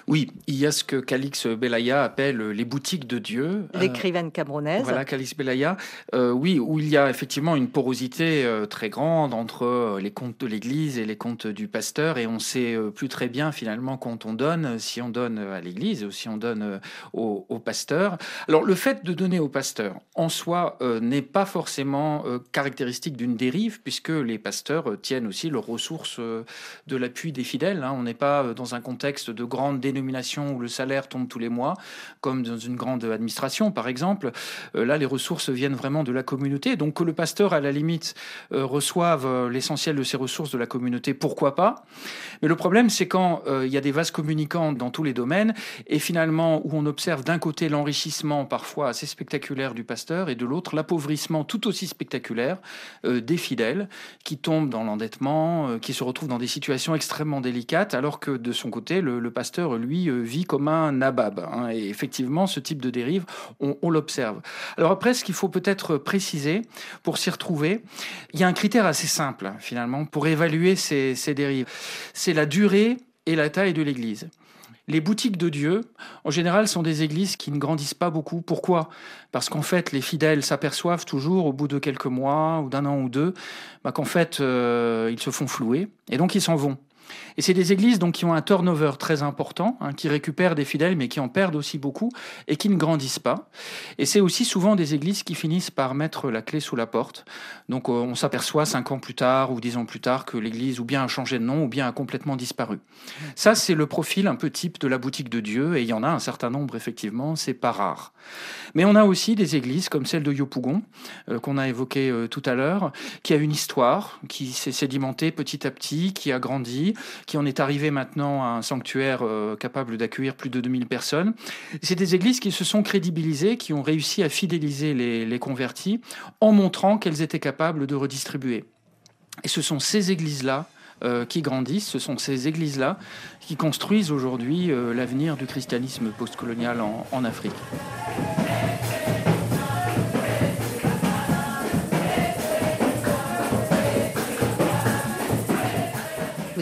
Oui, il y a ce que Calix Belaya appelle les boutiques de Dieu. L'écrivaine camerounaise. Voilà, Calix Belaya. oui, où il y a effectivement une porosité très grande entre les comptes de l'Église et les comptes du pasteur, et on sait plus très bien finalement quand on donne, si on donne à l'Église ou si on donne au, au pasteur. Alors le fait de donner au pasteur en soi n'est pas forcément caractéristique d'une dérive, puisque les pasteurs tiennent aussi leurs ressources de l'appui des fidèles. Hein. On n'est pas dans un contexte de grande dénomination où le salaire tombe tous les mois, comme dans une grande administration, par exemple. Euh, là, les ressources viennent vraiment de la communauté. Donc que le pasteur, à la limite, euh, reçoive euh, l'essentiel de ses ressources de la communauté, pourquoi pas? Mais le problème, c'est quand il y a des vases communicants dans tous les domaines, et finalement, où on observe d'un côté l'enrichissement parfois assez spectaculaire du pasteur, et de l'autre l'appauvrissement tout aussi spectaculaire des fidèles, qui tombent dans l'endettement, qui se retrouvent dans des situations extrêmement délicates, alors que de son côté, le, pasteur, lui, euh, vit comme un nabab. Hein. et effectivement, ce type de dérive, on, l'observe. Alors après, ce qu'il faut peut-être préciser pour s'y retrouver, il y a un critère assez simple, finalement, pour évaluer ces, dérives. C'est la durée et la taille de l'Église. Les boutiques de Dieu, en général, sont des églises qui ne grandissent pas beaucoup. Pourquoi? Parce qu'en fait, les fidèles s'aperçoivent toujours, au bout de quelques mois ou d'un an ou deux, bah, qu'en fait, euh, ils se font flouer, et donc ils s'en vont. Et c'est des églises donc qui ont un turnover très important, hein, qui récupèrent des fidèles, mais qui en perdent aussi beaucoup et qui ne grandissent pas. Et c'est aussi souvent des églises qui finissent par mettre la clé sous la porte. Donc euh, on s'aperçoit cinq ans plus tard ou dix ans plus tard que l'église ou bien a changé de nom ou bien a complètement disparu. Ça, c'est le profil un peu type de la boutique de Dieu, et il y en a un certain nombre effectivement, c'est pas rare. Mais on a aussi des églises comme celle de Yopougon, euh, qu'on a évoquée euh, tout à l'heure, qui a une histoire, qui s'est sédimentée petit à petit, qui a grandi, qui en est arrivé maintenant à un sanctuaire euh, capable d'accueillir plus de 2000 personnes. C'est des églises qui se sont crédibilisées, qui ont réussi à fidéliser les, convertis en montrant qu'elles étaient capables de redistribuer. Et ce sont ces églises-là qui grandissent, ce sont ces églises-là qui construisent aujourd'hui l'avenir du christianisme postcolonial en, en Afrique.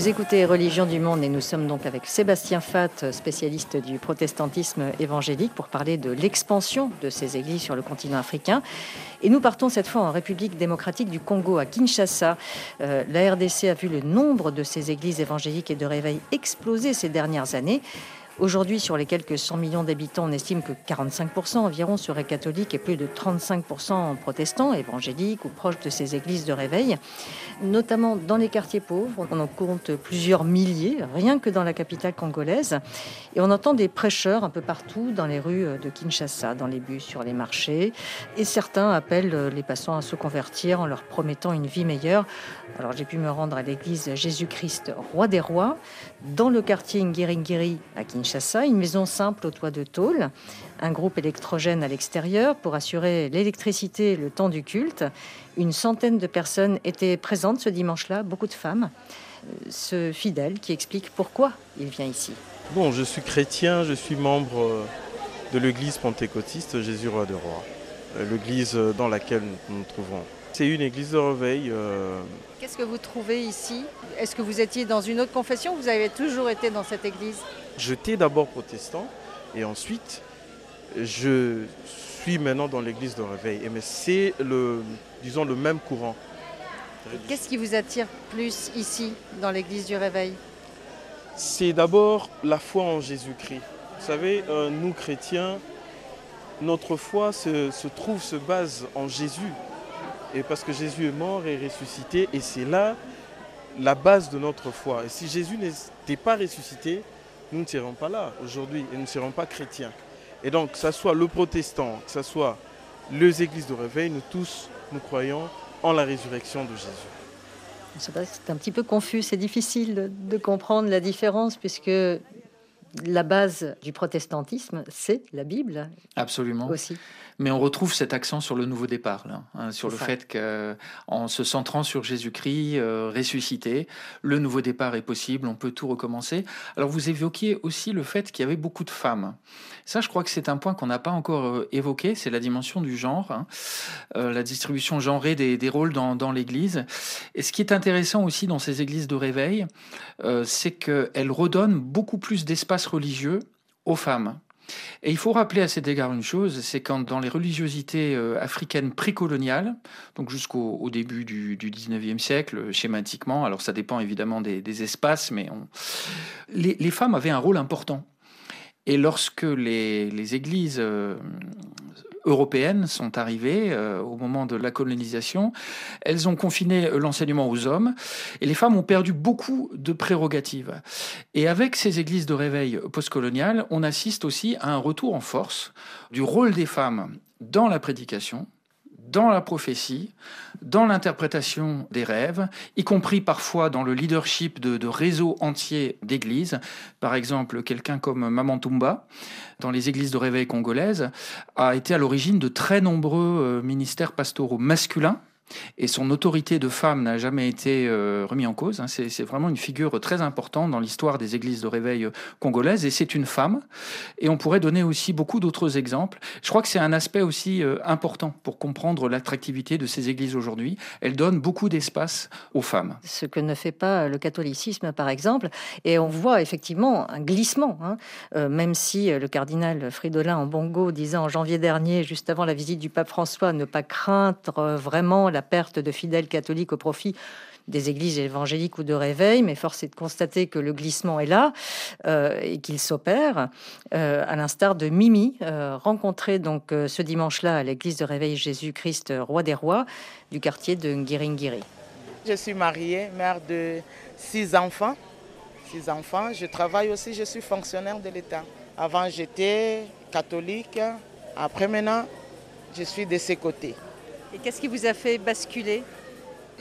Vous écoutez Religion du Monde et nous sommes donc avec Sébastien Fatt, spécialiste du protestantisme évangélique, pour parler de l'expansion de ces églises sur le continent africain. Et nous partons cette fois en République démocratique du Congo, à Kinshasa. Euh, la RDC a vu le nombre de ces églises évangéliques et de réveil exploser ces dernières années. Aujourd'hui, sur les quelques 100 millions d'habitants, on estime que 45% environ seraient catholiques et plus de 35% protestants, évangéliques ou proches de ces églises de réveil, notamment dans les quartiers pauvres. On en compte plusieurs milliers, rien que dans la capitale congolaise. Et on entend des prêcheurs un peu partout dans les rues de Kinshasa, dans les bus, sur les marchés. Et certains appellent les passants à se convertir en leur promettant une vie meilleure. Alors j'ai pu me rendre à l'église Jésus-Christ, roi des rois, dans le quartier Ngiringiri à Kinshasa, une maison simple au toit de tôle, un groupe électrogène à l'extérieur pour assurer l'électricité le temps du culte. Une centaine de personnes étaient présentes ce dimanche-là, beaucoup de femmes. Ce fidèle qui explique pourquoi il vient ici. Bon, je suis chrétien, je suis membre euh, de l'église pentecôtiste Jésus roi des rois, euh, l'église dans laquelle nous nous trouvons. C'est une église de réveil. Euh, Qu'est-ce que vous trouvez ici? Est-ce que vous étiez dans une autre confession? Vous avez toujours été dans cette église? J'étais d'abord protestant et ensuite je suis maintenant dans l'église de réveil. Mais c'est le, disons, le même courant. Qu'est-ce qui vous attire plus ici, dans l'église du réveil? C'est d'abord la foi en Jésus-Christ. Vous savez, euh, nous chrétiens, notre foi se, se trouve, se base en Jésus et parce que Jésus est mort et ressuscité, et c'est là la base de notre foi. Et si Jésus n'était pas ressuscité, nous ne serons pas là aujourd'hui et nous ne serons pas chrétiens. Et donc, que ce soit le protestant, que ce soit les églises de réveil, nous tous, nous croyons en la résurrection de Jésus. C'est un petit peu confus, c'est difficile de, comprendre la différence puisque la base du protestantisme, c'est la Bible. Absolument. Aussi. Mais on retrouve cet accent sur le nouveau départ, là, hein, sur le fait qu'en se centrant sur Jésus-Christ euh, ressuscité, le nouveau départ est possible, on peut tout recommencer. Alors vous évoquiez aussi le fait qu'il y avait beaucoup de femmes. Ça, je crois que c'est un point qu'on n'a pas encore euh, évoqué, c'est la dimension du genre, hein, euh, la distribution genrée des, des rôles dans, dans l'Église. Et ce qui est intéressant aussi dans ces églises de réveil, c'est qu'elles redonnent beaucoup plus d'espace religieux aux femmes. Et il faut rappeler à cet égard une chose, c'est quand dans les religiosités euh, africaines précoloniales, donc jusqu'au début du, du 19e siècle, schématiquement, alors ça dépend évidemment des, espaces, mais les, femmes avaient un rôle important. Et lorsque les, églises euh, européennes sont arrivées euh, au moment de la colonisation. Elles ont confiné l'enseignement aux hommes et les femmes ont perdu beaucoup de prérogatives. Et avec ces églises de réveil postcoloniales, on assiste aussi à un retour en force du rôle des femmes dans la prédication, dans la prophétie, dans l'interprétation des rêves, y compris parfois dans le leadership de, réseaux entiers d'églises. Par exemple, quelqu'un comme Maman Tumba, dans les églises de réveil congolaises, a été à l'origine de très nombreux euh, ministères pastoraux masculins et son autorité de femme n'a jamais été euh, remis en cause. Hein. C'est vraiment une figure très importante dans l'histoire des églises de réveil euh, congolaises. Et c'est une femme. Et on pourrait donner aussi beaucoup d'autres exemples. Je crois que c'est un aspect aussi euh, important pour comprendre l'attractivité de ces églises aujourd'hui. Elles donnent beaucoup d'espace aux femmes. Ce que ne fait pas le catholicisme, par exemple. Et on voit effectivement un glissement. Hein. même si le cardinal Fridolin en Bongo disait en janvier dernier, juste avant la visite du pape François, ne pas craindre vraiment la perte de fidèles catholiques au profit des églises évangéliques ou de réveil, mais force est de constater que le glissement est là euh, et qu'il s'opère, euh, à l'instar de Mimi, euh, rencontrée donc ce dimanche-là à l'église de réveil Jésus-Christ, roi des rois, du quartier de Ngiringiri. Je suis mariée, mère de six enfants. Six enfants. Je travaille aussi, je suis fonctionnaire de l'État. Avant, j'étais catholique. Après, maintenant, je suis de ces côtés. Et qu'est-ce qui vous a fait basculer?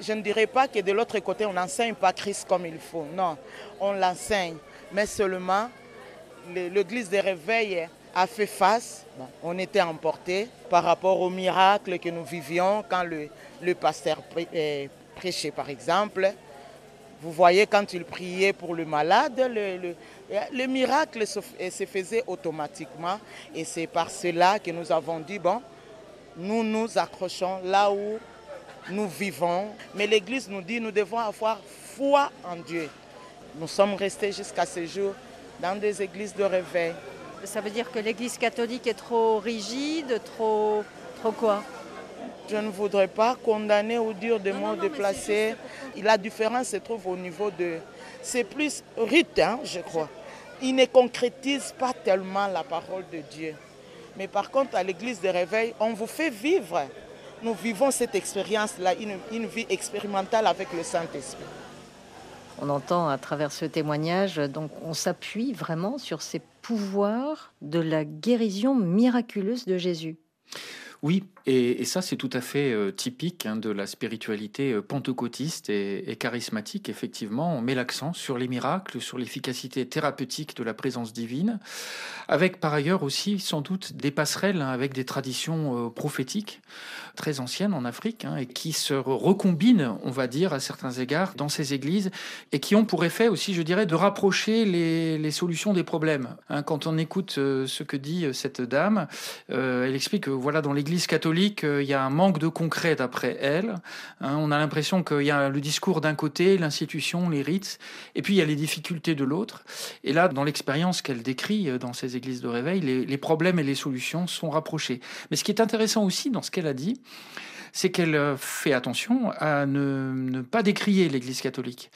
Je ne dirais pas que de l'autre côté, on n'enseigne pas Christ comme il faut. Non, on l'enseigne. Mais seulement, l'église des réveils a fait face. on était emporté par rapport au miracle que nous vivions quand le, pasteur euh, prêchait, par exemple. Vous voyez, quand il priait pour le malade, le, le miracle se, se, faisait automatiquement. Et c'est par cela que nous avons dit, bon, nous nous accrochons là où nous vivons. Mais l'Église nous dit nous devons avoir foi en Dieu. Nous sommes restés jusqu'à ce jour dans des églises de réveil. Ça veut dire que l'Église catholique est trop rigide, trop, trop quoi? Je ne voudrais pas condamner ou dire des mots déplacés. La différence se trouve au niveau de... C'est plus rite, hein, je crois. Il ne concrétise pas tellement la parole de Dieu. Mais par contre, à l'église de réveil, on vous fait vivre. Nous vivons cette expérience-là, une, vie expérimentale avec le Saint-Esprit. On entend à travers ce témoignage, donc on s'appuie vraiment sur ces pouvoirs de la guérison miraculeuse de Jésus. Oui, et, ça, c'est tout à fait euh, typique hein, de la spiritualité euh, pentecôtiste et, charismatique. Effectivement, on met l'accent sur les miracles, sur l'efficacité thérapeutique de la présence divine, avec par ailleurs aussi sans doute des passerelles hein, avec des traditions euh, prophétiques très anciennes en Afrique hein, et qui se recombinent, on va dire, à certains égards dans ces églises et qui ont pour effet aussi, je dirais, de rapprocher les, solutions des problèmes. quand on écoute ce que dit cette dame, elle explique que voilà, dans l'église catholique, il y a un manque de concret d'après elle. Hein. on a l'impression qu'il y a le discours d'un côté, l'institution, les rites, et puis il y a les difficultés de l'autre. Et là, dans l'expérience qu'elle décrit euh, dans ces églises de réveil, les problèmes et les solutions sont rapprochés. Mais ce qui est intéressant aussi dans ce qu'elle a dit, c'est qu'elle euh, fait attention à ne, pas décrier l'Église catholique.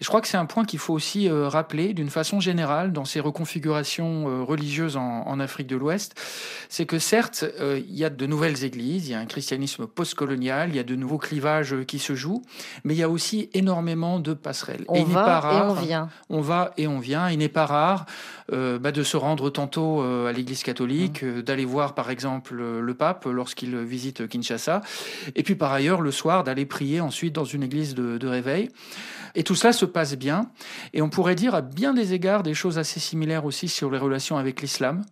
Et je crois que c'est un point qu'il faut aussi euh, rappeler d'une façon générale dans ces reconfigurations euh, religieuses en, Afrique de l'Ouest, c'est que certes, il y a de nouvelles églises, il y a un christianisme postcolonial, il y a de nouveaux clivages qui se jouent, mais il y a aussi énormément de passerelles. On va et on vient. On va et on vient. Il n'est pas rare bah, de se rendre tantôt à l'Église catholique, mmh. d'aller voir par exemple le pape lorsqu'il visite Kinshasa, et puis par ailleurs, le soir, d'aller prier ensuite dans une église de, réveil. Et tout cela se passe bien. Et on pourrait dire à bien des égards des choses assez similaires aussi sur les relations avec l'islam.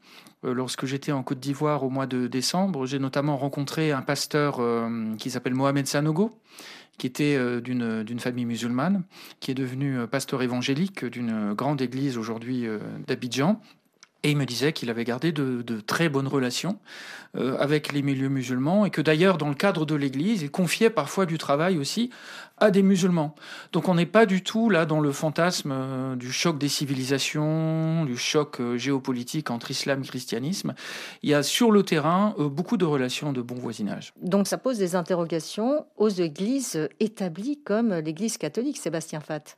Euh, lorsque j'étais en Côte d'Ivoire au mois de décembre, j'ai notamment rencontré un pasteur euh, qui s'appelle Mohamed Sanogo, qui était euh, d'une famille musulmane, qui est devenu pasteur évangélique d'une grande église aujourd'hui d'Abidjan. Et il me disait qu'il avait gardé de, très bonnes relations avec les milieux musulmans et que d'ailleurs, dans le cadre de l'Église, il confiait parfois du travail aussi à des musulmans. Donc on n'est pas du tout là dans le fantasme euh, du choc des civilisations, du choc euh, géopolitique entre islam et christianisme. Il y a sur le terrain beaucoup de relations de bon voisinage. Donc ça pose des interrogations aux églises établies comme l'Église catholique, Sébastien Fat.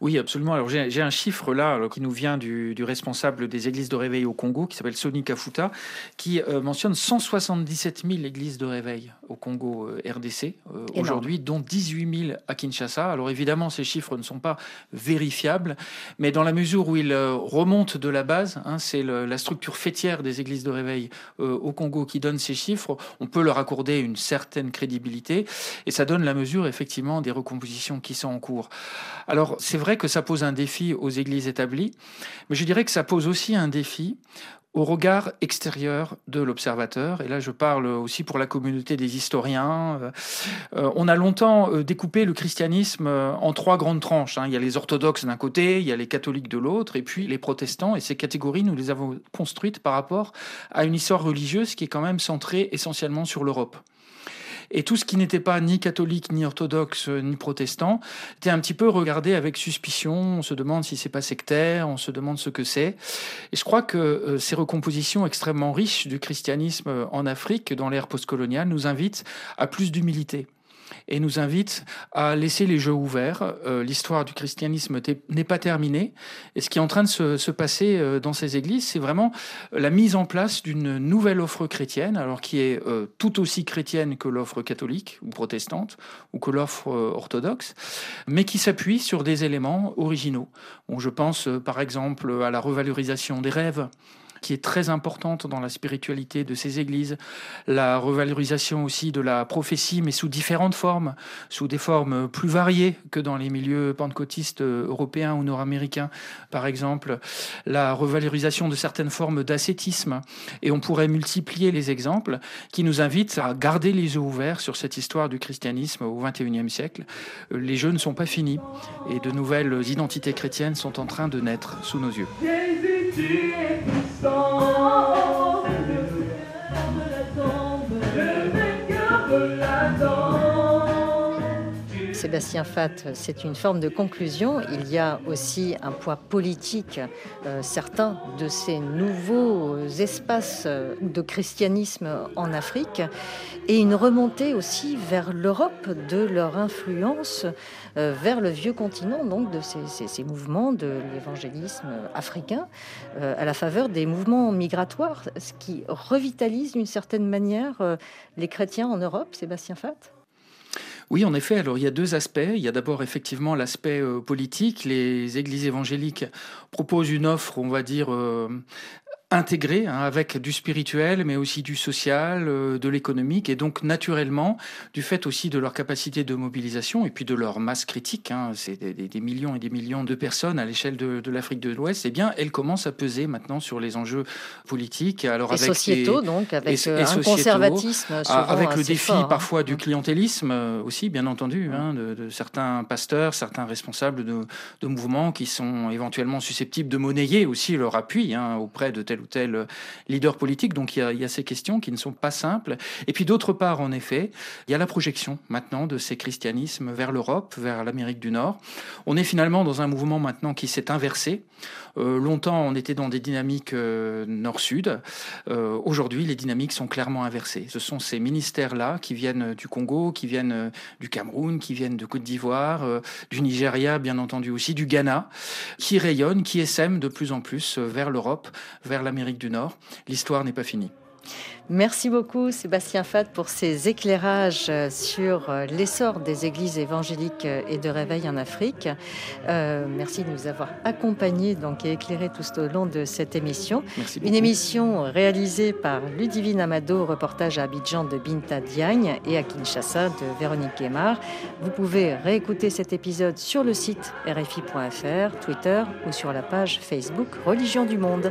Oui, absolument. Alors j'ai un chiffre là qui nous vient du, responsable des églises de réveil au Congo, qui s'appelle Sonny Kafuta, qui euh, mentionne 177 000 églises de réveil au Congo euh, RDC euh, aujourd'hui, dont 18 000 à Kinshasa. Alors évidemment, ces chiffres ne sont pas vérifiables, mais dans la mesure où ils remontent de la base, hein, c'est la structure fêtière des églises de réveil au Congo qui donne ces chiffres, on peut leur accorder une certaine crédibilité, et ça donne la mesure effectivement des recompositions qui sont en cours. Alors alors, c'est vrai que ça pose un défi aux églises établies, mais je dirais que ça pose aussi un défi au regard extérieur de l'observateur. Et là, je parle aussi pour la communauté des historiens. Euh, euh, on a longtemps euh, découpé le christianisme en trois grandes tranches. Hein. Il y a les orthodoxes d'un côté, il y a les catholiques de l'autre, et puis les protestants. Et ces catégories, nous les avons construites par rapport à une histoire religieuse qui est quand même centrée essentiellement sur l'Europe. Et tout ce qui n'était pas ni catholique, ni orthodoxe, ni protestant, était un petit peu regardé avec suspicion. On se demande si c'est pas sectaire, on se demande ce que c'est. Et je crois que euh, ces recompositions extrêmement riches du christianisme en Afrique, dans l'ère postcoloniale, nous invitent à plus d'humilité et nous invite à laisser les jeux ouverts. Euh, l'histoire du christianisme n'est pas terminée. Et ce qui est en train de se, passer euh, dans ces églises, c'est vraiment la mise en place d'une nouvelle offre chrétienne, alors qui est euh, tout aussi chrétienne que l'offre catholique ou protestante ou que l'offre orthodoxe, mais qui s'appuie sur des éléments originaux. Je pense par exemple à la revalorisation des rêves qui est très importante dans la spiritualité de ces églises, la revalorisation aussi de la prophétie, mais sous différentes formes, sous des formes plus variées que dans les milieux pentecôtistes européens ou nord-américains, par exemple, la revalorisation de certaines formes d'ascétisme. Et on pourrait multiplier les exemples qui nous invitent à garder les yeux ouverts sur cette histoire du christianisme au XXIe siècle. Les jeux ne sont pas finis et de nouvelles identités chrétiennes sont en train de naître sous nos yeux. Sébastien Fat, c'est une forme de conclusion. Il y a aussi un poids politique. Euh, certains de ces nouveaux espaces de christianisme en Afrique et une remontée aussi vers l'Europe de leur influence euh, vers le vieux continent, donc de ces, mouvements de l'évangélisme africain euh, à la faveur des mouvements migratoires, ce qui revitalise d'une certaine manière euh, les chrétiens en Europe, Sébastien Fat? Oui, en effet. Alors, il y a deux aspects. Il y a d'abord effectivement l'aspect politique. Les églises évangéliques proposent une offre, on va dire, intégré hein, avec du spirituel, mais aussi du social, euh, de l'économique, et donc naturellement, du fait aussi de leur capacité de mobilisation et puis de leur masse critique, hein, c'est des, millions et des millions de personnes à l'échelle de, l'Afrique de l'Ouest, eh bien, elles commencent à peser maintenant sur les enjeux politiques. Alors et avec sociétaux, donc, avec euh, un conservatisme ah, Avec le défi hein. parfois du clientélisme euh, aussi, bien entendu, de, certains pasteurs, certains responsables de, de, mouvements qui sont éventuellement susceptibles de monnayer aussi leur appui auprès de tel ou tel euh, leader politique. Donc il y, a, ces questions qui ne sont pas simples. Et puis d'autre part, en effet, il y a la projection maintenant de ces christianismes vers l'Europe, vers l'Amérique du Nord. On est finalement dans un mouvement maintenant qui s'est inversé. Euh, longtemps, on était dans des dynamiques euh, nord-sud. Aujourd'hui, les dynamiques sont clairement inversées. Ce sont ces ministères-là qui viennent du Congo, qui viennent du Cameroun, qui viennent de Côte d'Ivoire, du Nigeria, bien entendu aussi, du Ghana, qui rayonnent, qui essaiment de plus en plus vers l'Europe, vers l'Amérique du Nord. L'histoire n'est pas finie. Merci beaucoup Sébastien Fat pour ces éclairages sur l'essor des églises évangéliques et de réveil en Afrique. Euh, merci de nous avoir accompagnés donc, et éclairés tout au long de cette émission. Une émission réalisée par Ludivine Amado, reportage à Abidjan de Binta Diagne et à Kinshasa de Véronique Guémard. Vous pouvez réécouter cet épisode sur le site rfi.fr, Twitter ou sur la page Facebook Religion du Monde.